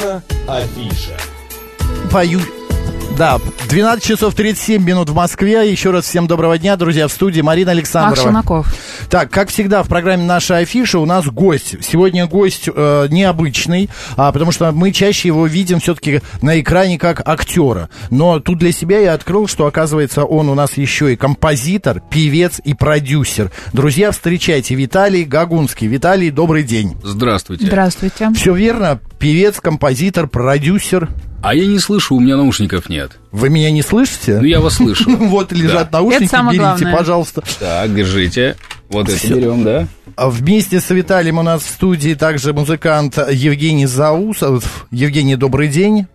Наша афиша. Пою. Да, 12 часов 37 минут в Москве. Еще раз всем доброго дня, друзья, в студии Марина Александрова. Ах, Шунаков. Так, как всегда в программе «Наша афиша» у нас гость. Сегодня гость э, необычный, а, потому что мы чаще его видим все-таки на экране как актера. Но тут для себя я открыл, что, оказывается, он у нас еще и композитор, певец и продюсер. Друзья, встречайте, Виталий Гагунский. Виталий, добрый день. Здравствуйте. Здравствуйте. Все верно? Певец, композитор, продюсер. А я не слышу, у меня наушников нет. Вы меня не слышите? Ну, я вас слышу. Вот лежат наушники, берите, пожалуйста. Так, держите. Вот это Всё. берем, да? А Вместе с Виталием у нас в студии также музыкант Евгений Заусов. Евгений, добрый день.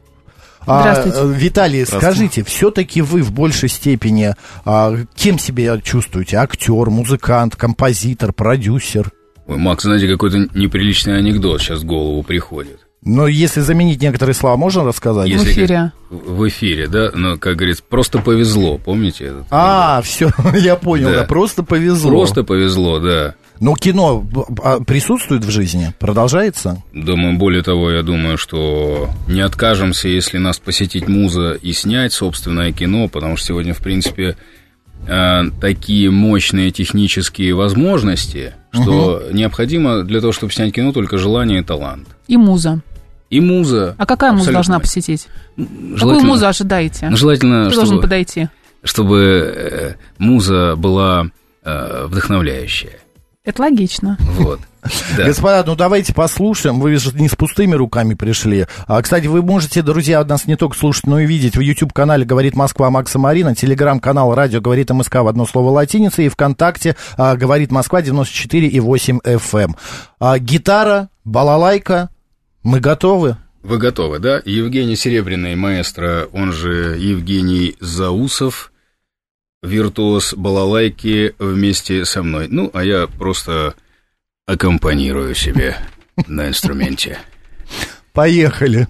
А, Здравствуйте. э, Виталий, скажите, все-таки вы в большей степени а, кем себя чувствуете? Актер, музыкант, композитор, продюсер? Ой, Макс, знаете, какой-то неприличный анекдот сейчас в голову приходит. Но если заменить некоторые слова, можно рассказать? Если эфире. как- В эфире, да? Но, как говорится, просто повезло, помните? этот А, все, я понял, да. Да. просто повезло. Просто повезло, да. Но кино а, присутствует в жизни? Продолжается? Думаю, более того, я думаю, что не откажемся, если нас посетить муза и снять собственное кино, потому что сегодня, в принципе, э, такие мощные технические возможности, что необходимо для того, чтобы снять кино, только желание и талант. И муза. И муза. А какая муза должна посетить? Какую музу ожидаете? Желательно, Кто должен чтобы, подойти? чтобы э, муза была э, вдохновляющая. Это логично. Вот. Да. Господа, ну давайте послушаем. Вы же не с пустыми руками пришли. А, кстати, вы можете, друзья, нас не только слушать, но и видеть в YouTube-канале «Говорит Москва» Макса Марина, телеграм-канал «Радио говорит МСК» в одно слово латиница и ВКонтакте а, «Говорит Москва» 94,8 FM. А, гитара, балалайка. Мы готовы? Вы готовы, да? Евгений Серебряный, маэстро, он же Евгений Заусов, виртуоз балалайки вместе со мной. Ну, а я просто аккомпанирую себе на инструменте. Поехали.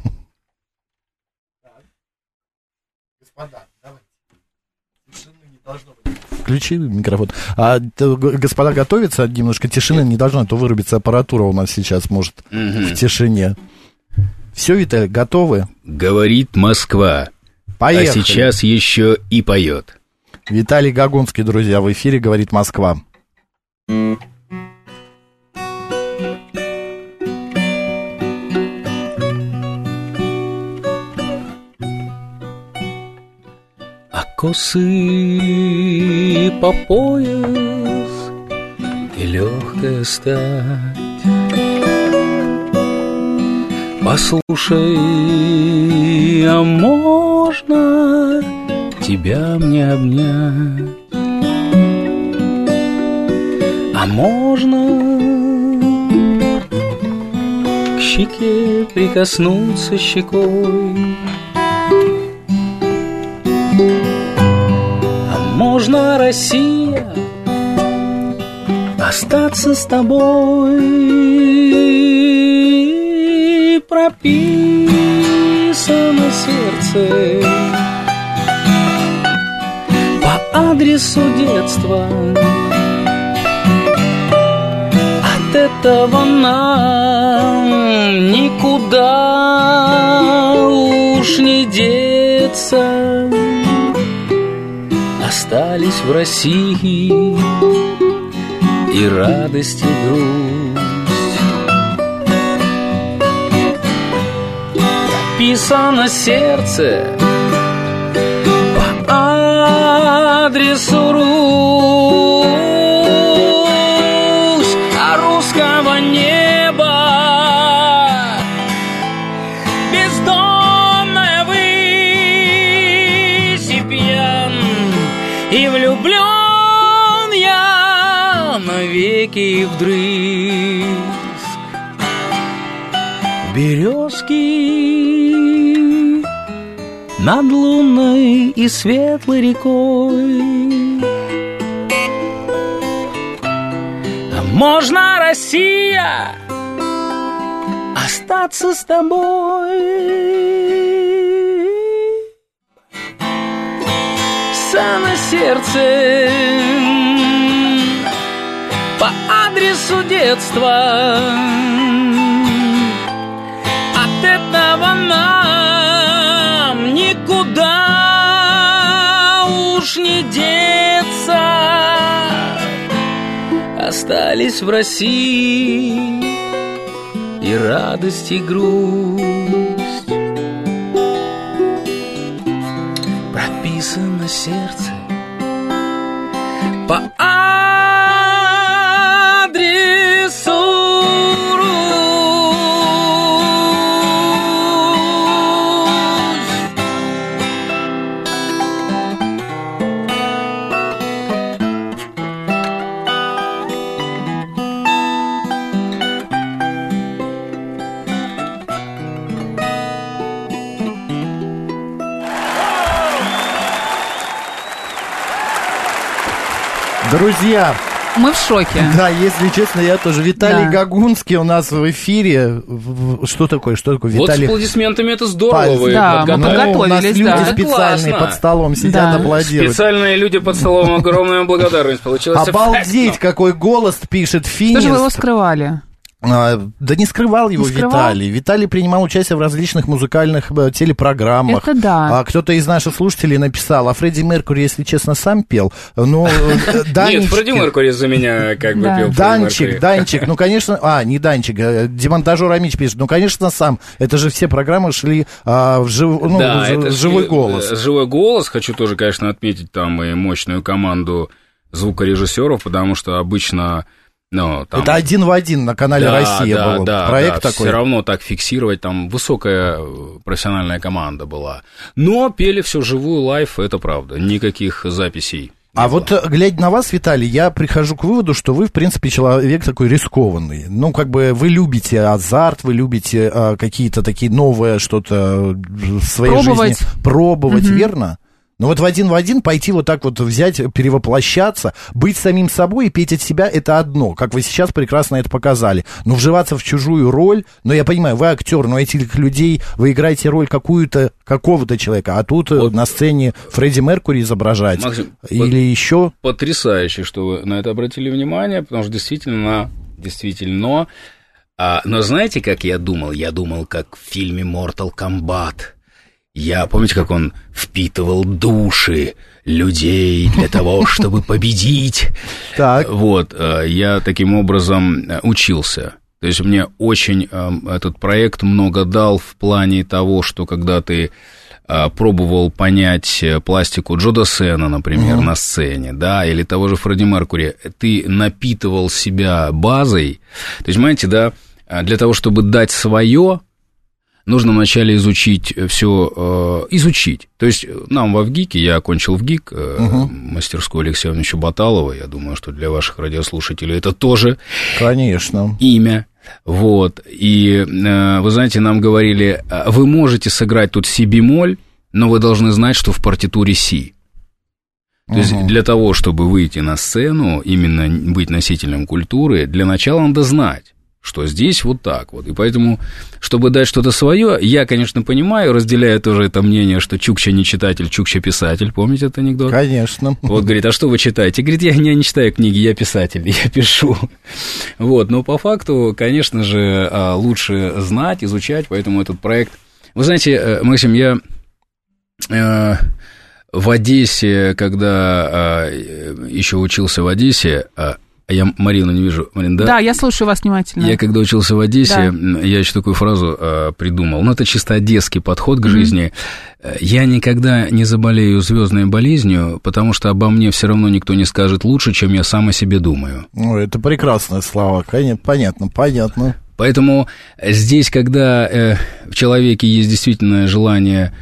Включи микрофон. А, господа готовятся, немножко тишины не должно, а то вырубится аппаратура у нас сейчас, может, в тишине. Все, Виталий, готовы? Говорит Москва, Поехали. а сейчас еще и поет. Виталий Гагунский, друзья, в эфире говорит Москва. А косы по пояс и легкая стать. Послушай, а можно тебя мне обнять? А можно к щеке прикоснуться щекой? Россия, остаться с тобой? Прописано сердце по адресу детства. От этого нам никуда уж не деться остались в России и радость, и грусть. Написано сердце по адресу Русь, навеки вдрызг. Березки над лунной и светлой рекой. Можно, Россия, остаться с тобой? Самое сердце по адресу детства. От этого нам никуда уж не деться. Остались в России и радость, и грусть. Прописано сердце Друзья, Мы в шоке. да, если честно, я тоже. Виталий Да. Гагунский у нас в эфире. Что такое? Что такое? Вот с Виталий... аплодисментами это здорово, Пальцы. вы Да, Ну, подготовили. у нас подготовились, люди да. специальные Классно. под столом сидят, Да. аплодируют. Специальные люди под столом, огромная благодарность. Получилось Обалдеть, эффектно. какой голос пишет Что же вы его Финист. скрывали? А, да не скрывал его Не скрывал? Виталий. Виталий принимал участие в различных музыкальных э, телепрограммах. Это да. А кто-то из наших слушателей написал, а Фредди Меркури, если честно, сам пел. Ну, э, Нет, Данечки- Фредди Меркури за меня как бы Да. пел. Данчик. Данчик, ну, конечно, а, не Данчик, э, демонтажер Амич пишет, ну, конечно, сам. Это же все программы шли а, в жив- ну, да, живой голос. э, Живой голос. Хочу тоже, конечно, отметить там и мощную команду звукорежиссеров, потому что обычно... Ну, там, Это один в один на канале Да, Россия да, был да, проект да, такой. Все равно так фиксировать, там высокая э, профессиональная команда была. Но пели все живую лайф, это правда. Никаких записей. А не вот, было. э, глядя на вас, Виталий, я прихожу к выводу, что вы, в принципе, человек такой рискованный. Ну, как бы вы любите азарт, вы любите э, какие-то такие новые что-то в своей Пробовать. жизни пробовать, верно? Но вот в один в один пойти вот так вот взять, перевоплощаться, быть самим собой и петь от себя, это одно, как вы сейчас прекрасно это показали. Но вживаться в чужую роль, но я понимаю, вы актер, но этих людей, вы играете роль какую-то, какого-то человека, а тут э, Вот. на сцене Фредди Меркури изображать. Максим, Или еще потрясающе, что вы на это обратили внимание, потому что действительно, действительно. А, но знаете, как я думал? Я думал, как в фильме Mortal Kombat. Я, помните, как он впитывал души людей для того, чтобы победить? Так. Вот, э, я таким образом э, учился. То есть мне очень э, этот проект много дал в плане того, что когда ты пробовал понять пластику Джо Сена, например, на сцене, да, или того же Фредди Меркури, ты напитывал себя базой. То есть, понимаете, да, для того, чтобы дать свое, нужно вначале изучить все, изучить. То есть нам во ВГИКе, я окончил ВГИК, э, мастерскую Алексея Ивановича Баталова, я думаю, что для ваших радиослушателей это тоже Конечно. имя. Вот, и э, вы знаете, нам говорили, э, вы можете сыграть тут си бемоль, но вы должны знать, что в партитуре си. То есть Мгм. для того, чтобы выйти на сцену, именно быть носителем культуры, для начала надо знать, что здесь вот так вот. И поэтому, чтобы дать что-то свое, я, конечно, понимаю, разделяю тоже это мнение, что Чукча не читатель, Чукча писатель. Помните этот анекдот? Конечно. Вот, говорит, а что вы читаете? Говорит, я, я не читаю книги, я писатель, я пишу. Вот, но по факту, конечно же, а, лучше знать, изучать, поэтому этот проект... Вы знаете, э, Максим, я э, в Одессе, когда еще учился в Одессе, а я Марину не вижу, Марин, да? Да, я слушаю вас внимательно. Я когда учился в Одессе, Да. я еще такую фразу э, придумал. Ну, это чисто одесский подход к жизни. Э, Я никогда не заболею звездной болезнью, потому что обо мне все равно никто не скажет лучше, чем я сам о себе думаю. Ну, это прекрасная слова. Понятно, понятно. Поэтому здесь, когда э, в человеке есть действительно желание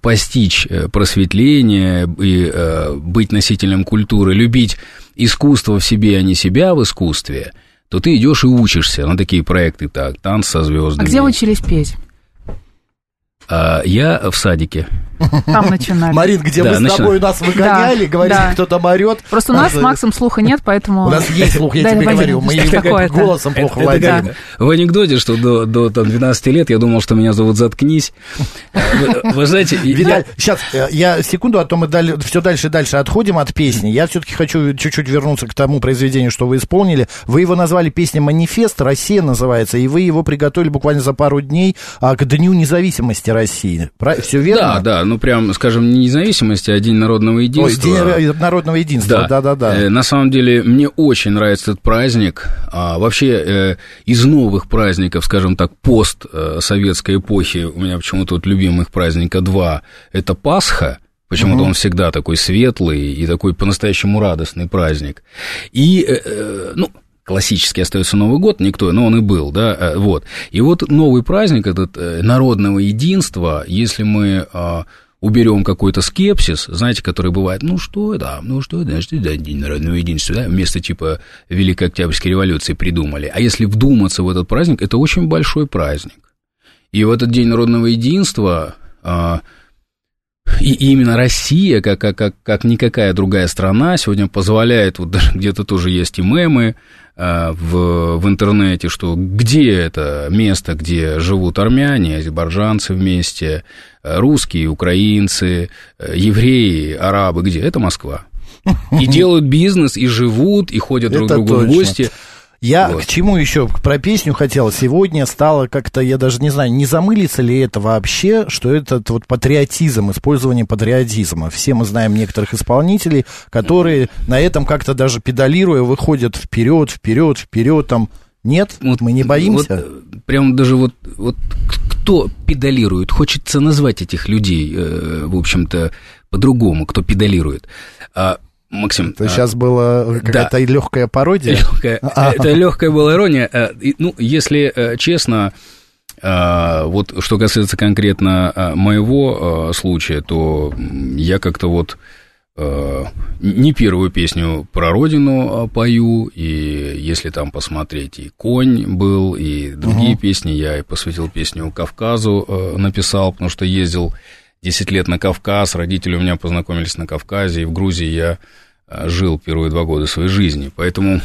постичь э, просветление и э, быть носителем культуры, любить искусство в себе, а не себя в искусстве, то ты идешь и учишься на такие проекты, так, танц со А звездами. где вы учились петь? А, я в садике. Там начинали. Марин, где Да, вы с начинали. тобой нас выгоняли, Да, говорили, да. кто там орет. Просто у нас с Максом слуха нет, поэтому... У нас есть слух, я Да, тебе говорю. Мы его голосом плохо Это владеем. в анекдоте, что до, до там, 12 лет я думал, что меня зовут «Заткнись». Вы, вы знаете, я- Виталь, сейчас, э, я секунду, а то мы все дальше и дальше отходим от песни. Я все-таки хочу чуть-чуть вернуться к тому произведению, что вы исполнили. Вы его назвали песней «Манифест», «Россия» называется, и вы его приготовили буквально за пару дней а, к Дню независимости России. Все верно? Да, да, ну прям, скажем, не независимости, а День народного Ой, единства. День народного единства, да-да-да. Э, На самом деле, мне очень нравится этот праздник. А, вообще, э, из новых праздников, скажем так, постсоветской эпохи, у меня почему-то вот любимых праздника два, это Пасха, Почему-то Мгм. он всегда такой светлый и такой по-настоящему радостный праздник. И, э, э, ну, классически остается Новый год, никто, но он и был, да, э, вот. И вот новый праздник, этот э, народного единства, если мы а, уберем какой-то скепсис, знаете, который бывает, ну что это, ну что это, значит, да, День народного единства, да, вместо типа Великой Октябрьской революции придумали. А если вдуматься в этот праздник, это очень большой праздник. И в этот День народного единства а, и именно Россия, как, как, как, как никакая другая страна, сегодня позволяет, вот даже где-то тоже есть и мемы а, в, в интернете, что где это место, где живут армяне, азербайджанцы вместе, а, русские, украинцы, а, евреи, арабы, где? Это Москва. И делают бизнес, и живут, и ходят друг к другу в точно. гости. Я Вот. к чему еще про песню хотел. Сегодня стало как-то, я даже не знаю, не замылится ли это вообще, что этот вот патриотизм, использование патриотизма. Все мы знаем некоторых исполнителей, которые на этом как-то даже педалируя выходят вперед, вперед, вперед, там. Нет, Вот, мы не боимся. Вот, э, прям даже вот, вот кто педалирует, хочется назвать этих людей, э, в общем-то, по-другому, кто педалирует. А, Максим, Это а, сейчас была какая-то легкая пародия. легкая, А. это легкая была ирония. Э, Ну, если э, честно, э, вот что касается конкретно моего случая, то я как-то вот не первую песню про родину пою, и если там посмотреть, и «Конь» был, и другие Мгм. песни, я и посвятил песню Кавказу, написал, потому что ездил 10 лет на Кавказ, родители у меня познакомились на Кавказе, и в Грузии я жил первые два года своей жизни, поэтому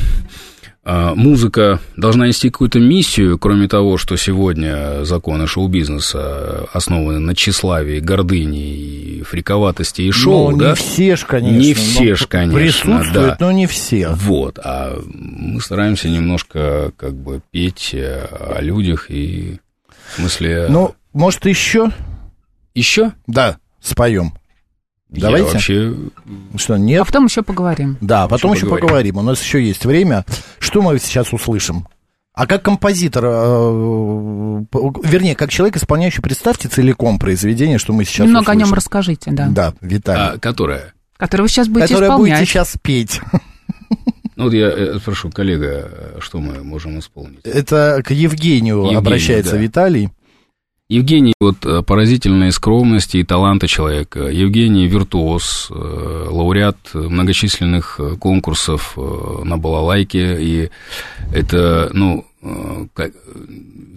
э, музыка должна нести какую-то миссию, кроме того, что сегодня законы шоу-бизнеса основаны на тщеславии, гордыне и фриковатости и шоу, Ну, да? не все ж, конечно. Не все но ж, конечно, Присутствуют, да. но не все. Вот, а мы стараемся немножко как бы петь э, о людях и в смысле... Ну, может, еще? еще? Да, споем. Давайте. Я вообще... Что, А нет? потом еще поговорим. Да, потом еще поговорим. поговорим. У нас еще есть время. Что мы сейчас услышим? А как композитор, э, вернее, как человек, исполняющий, представьте целиком произведение, что мы сейчас Немного о нем услышим. расскажите, да. Да, Виталий. А, которая? Который вы сейчас будете Которое исполнять. будете сейчас петь. Ну, вот я э, спрошу, коллега, э, что мы можем исполнить? Это к Евгению, Евгению, обращается да. Виталий. Евгений, вот э, поразительной скромности и таланта человека. Евгений виртуоз, э, лауреат многочисленных э, конкурсов на балалайке, и это, ну, как,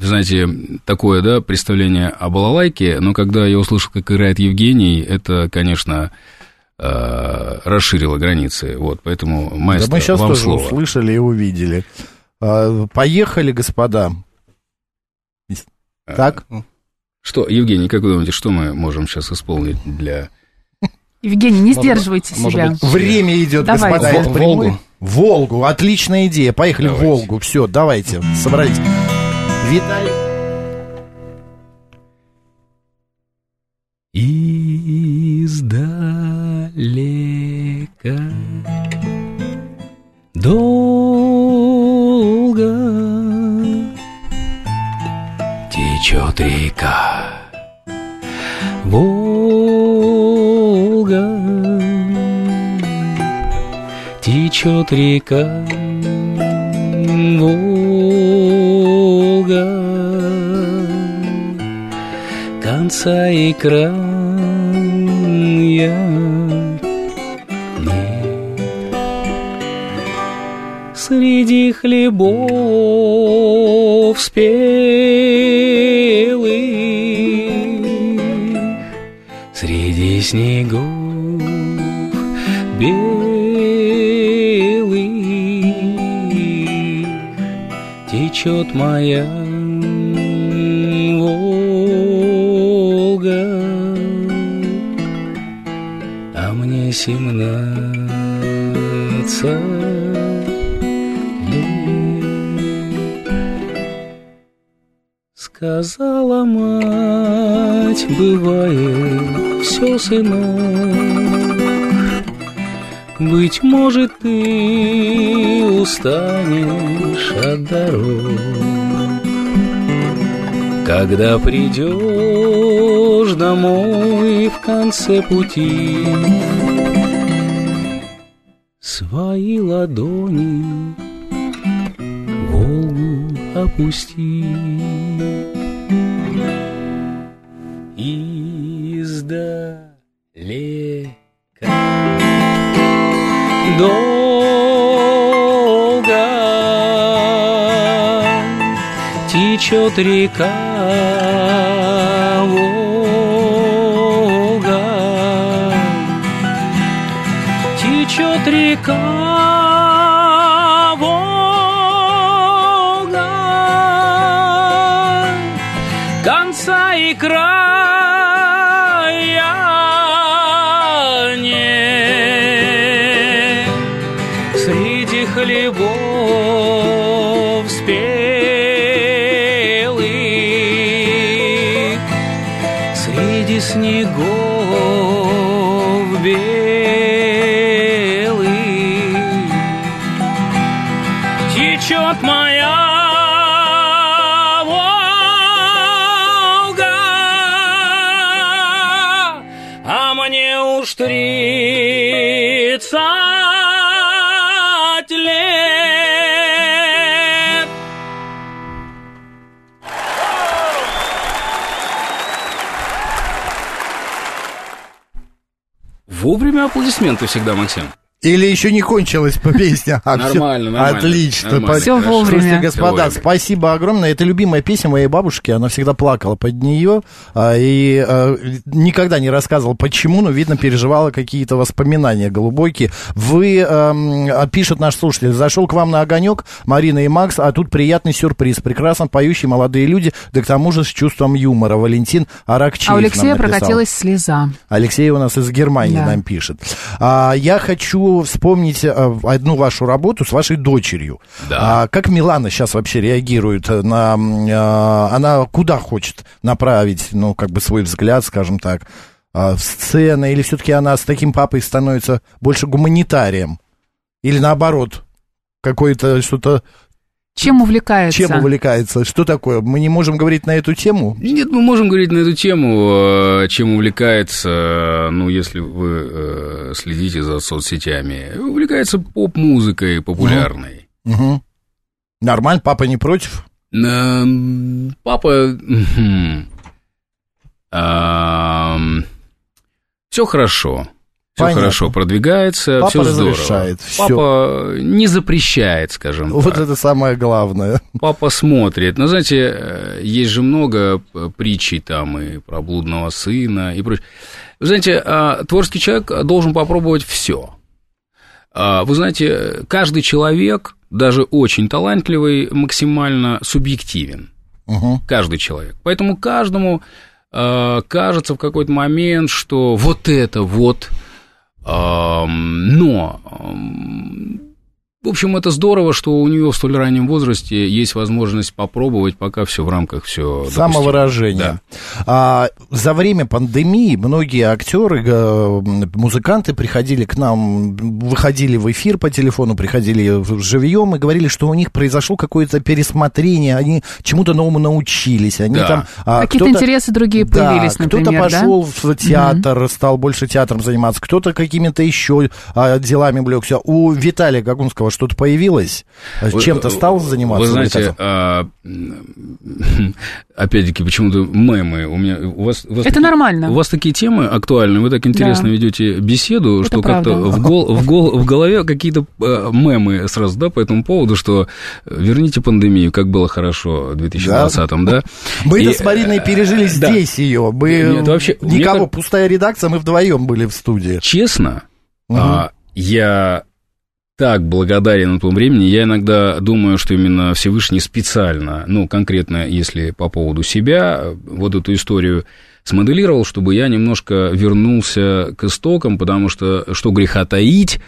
знаете, такое, да, представление о балалайке, но когда я услышал, как играет Евгений, это, конечно, расширило границы, вот, поэтому, Да маэстро, мы сейчас вам тоже слово. услышали и увидели. А, Поехали, господа. Так? Что, Евгений, как вы думаете, что мы можем сейчас исполнить для... Евгений, не Может, сдерживайте может себя. быть, Время идет, Давайте. господа. это Вол-. Волгу? Волгу, отличная идея. Поехали Давайте. в Волгу. Все, давайте, собрались. Виталий. Издалека долго течет река. Волга. Течет река. Волга. Конца и края Среди хлебов спелых, Среди снегов белых Течет моя Волга. А мне семнадцать Сказала мать, бывает все, сынок, Быть может, ты устанешь от дорог. Когда придешь домой в конце пути, Свои ладони Волгу опусти. издалека. Долго течет река Волга, течет река конца уж тридцать лет. Вовремя аплодисменты всегда, Максим. Или еще не кончилась по песне? А. Нормально, нормально. Отлично. Нормально. По- Всё Хорошо. вовремя. Слушайте, господа, вовремя. спасибо огромное. Это любимая песня моей бабушки. Она всегда плакала под нее. а, И а, никогда не рассказывала, почему, но, видно, переживала какие-то воспоминания глубокие. Вы, эм, а, пишет наш слушатель, зашел к вам на огонек, Марина и Макс, а тут приятный сюрприз. Прекрасно поющие молодые люди, да к тому же с чувством юмора. Валентин Аракчиев А у Алексея прокатилась слеза. Алексей у нас из Германии Да. нам пишет. А, я хочу вспомнить а, одну вашу работу с вашей дочерью. Да. А, как Милана сейчас вообще реагирует на... а, она куда хочет направить, ну, как бы свой взгляд, скажем так, а, в сцены? Или все-таки она с таким папой становится больше гуманитарием? Или наоборот, какое-то что-то... Чем увлекается? Чем увлекается? Что такое? Мы не можем говорить на эту тему? Нет, мы можем говорить на эту тему, э, чем увлекается, ну, если вы э, следите за соцсетями. Увлекается поп-музыкой популярной. Мгм. Нормально, папа не против? Папа... Все хорошо. Все Понятно. хорошо продвигается, Папа все здорово. разрешает, всё. Папа не запрещает, скажем Вот так. это самое главное. Папа смотрит. Но знаете, э, есть же много э, притчей там и про блудного сына и прочее. Вы знаете, а, творческий человек должен попробовать все. Вы знаете, каждый человек, даже очень талантливый, максимально субъективен. Мгм. Каждый человек. Поэтому каждому э, кажется в какой-то момент, что вот это вот. Но, в общем, это здорово, что у нее в столь раннем возрасте есть возможность попробовать, пока все в рамках все Самовыражение. А, за время пандемии многие актеры, музыканты приходили к нам, выходили в эфир по телефону, приходили в- живьем и говорили, что у них произошло какое-то пересмотрение, они чему-то новому научились, они Да. там а, Какие-то интересы другие да, появились, например, кто-то да? пошел в театр, стал больше театром заниматься, кто-то какими-то еще а, делами увлекся. У Виталия Гагунского что-то появилось? Чем-то стал заниматься? Вы знаете, а, опять-таки, почему-то мемы у меня... У вас, у вас Это такие, нормально. У вас такие темы актуальны, вы так интересно Да. ведете беседу, Это что как-то в, гол- в, гол- в голове какие-то э, мемы сразу, да, по этому поводу, что э, верните пандемию, как было хорошо в 2020-м, да? Мы-то И, с Мариной э, пережили да. здесь ее. Мы Нет, вообще, мне никого, как- пустая редакция, мы вдвоем были в студии. Честно, Мгм. а, я так благодарен этому времени. Я иногда думаю, что именно Всевышний специально, ну, конкретно, если по поводу себя, вот эту историю смоделировал, чтобы я немножко вернулся к истокам, потому что что греха таить,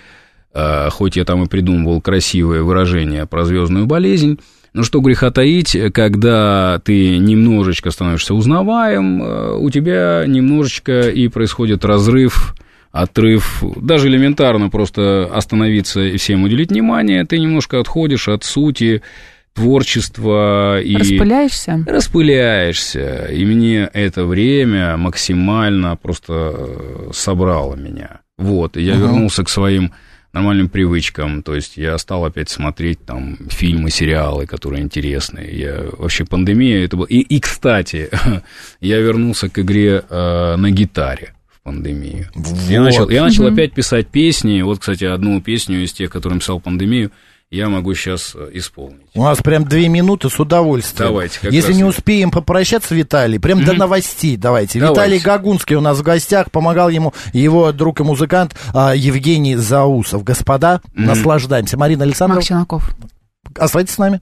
а, хоть я там и придумывал красивое выражение про звездную болезнь, но что греха таить, когда ты немножечко становишься узнаваем, э, у тебя немножечко и происходит разрыв, отрыв, даже элементарно просто остановиться и всем уделить внимание, ты немножко отходишь от сути творчества и Распыляешься? распыляешься. И мне это время максимально просто э, собрало меня. Вот, и я Ага. вернулся к своим нормальным привычкам. То есть я стал опять смотреть там фильмы, сериалы, которые интересные. Я вообще пандемия это было. И, и кстати, я вернулся к игре э, на гитаре пандемию. Я Вот. начал, я начал Мгм. опять писать песни. Вот, кстати, одну песню из тех, которые написал пандемию, я могу сейчас исполнить. У нас прям две минуты с удовольствием. Давайте, как Если раз не успеем попрощаться, Виталий, прям до Мгм. новостей давайте. Давайте. Виталий Гагунский у нас в гостях, помогал ему его друг и музыкант а, Евгений Заусов. Господа, Мгм. наслаждаемся. Марина Александровна, Челноков. оставайтесь с нами.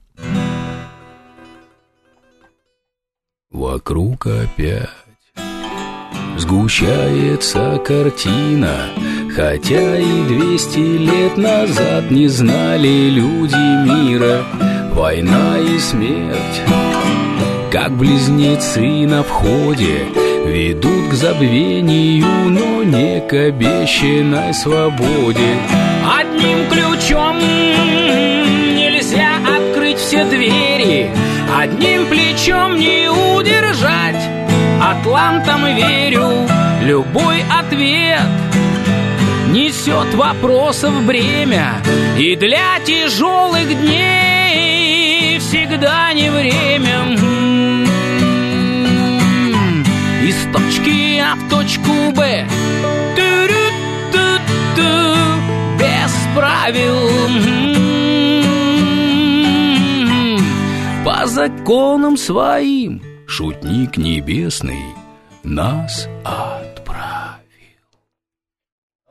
Вокруг опять сгущается картина, Хотя и двести лет назад не знали люди мира. Война и смерть, как близнецы на входе Ведут к забвению, но не к обещанной свободе. Одним ключом нельзя открыть все двери Одним плечом не удержать Атлантам верю, любой ответ Несет вопросов бремя. И для тяжелых дней Всегда не время. М-м-м. Из точки А в точку Б. Без правил. М-м-м. По законам своим. Шутник небесный Нас отправил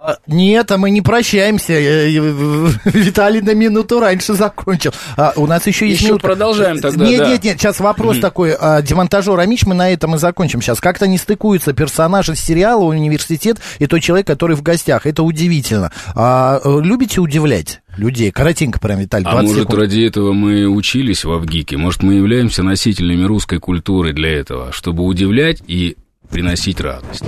А, Нет, а мы не прощаемся. Э, э, Виталий на минуту раньше закончил. А, у нас еще есть Еще минутка. продолжаем тогда, Нет, да. нет, нет, сейчас вопрос такой. А, демонтажер Амич, мы на этом и закончим сейчас. Как-то не стыкуются персонажи сериала «Университет» и тот человек, который в гостях. Это удивительно. А, э, любите удивлять людей? Коротенько прям, Виталий, 20 А может, секунд. ради этого мы учились в Авгике? Может, мы являемся носителями русской культуры для этого, чтобы удивлять и приносить радость?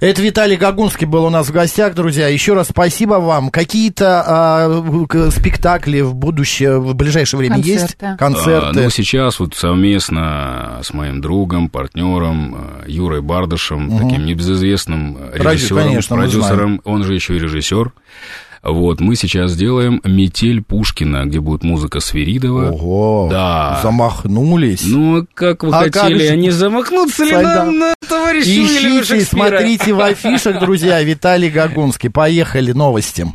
Это Виталий Гагунский был у нас в гостях, друзья. Еще раз спасибо вам. Какие-то а, к- спектакли в будущее, в ближайшее время есть? Концерты. Концерты. А, ну, сейчас вот совместно с моим другом, партнером э, Юрой Бардышем, таким небезызвестным режиссером, конечно, продюсером, он же еще и режиссер. Вот, мы сейчас делаем «Метель Пушкина», где будет музыка Свиридова. Ого, Да. замахнулись. Ну, как вы А как хотели, же- а не замахнуться ли нам на товарища Ищите, смотрите в афишах, друзья. Виталий Гагунский. Поехали, новости.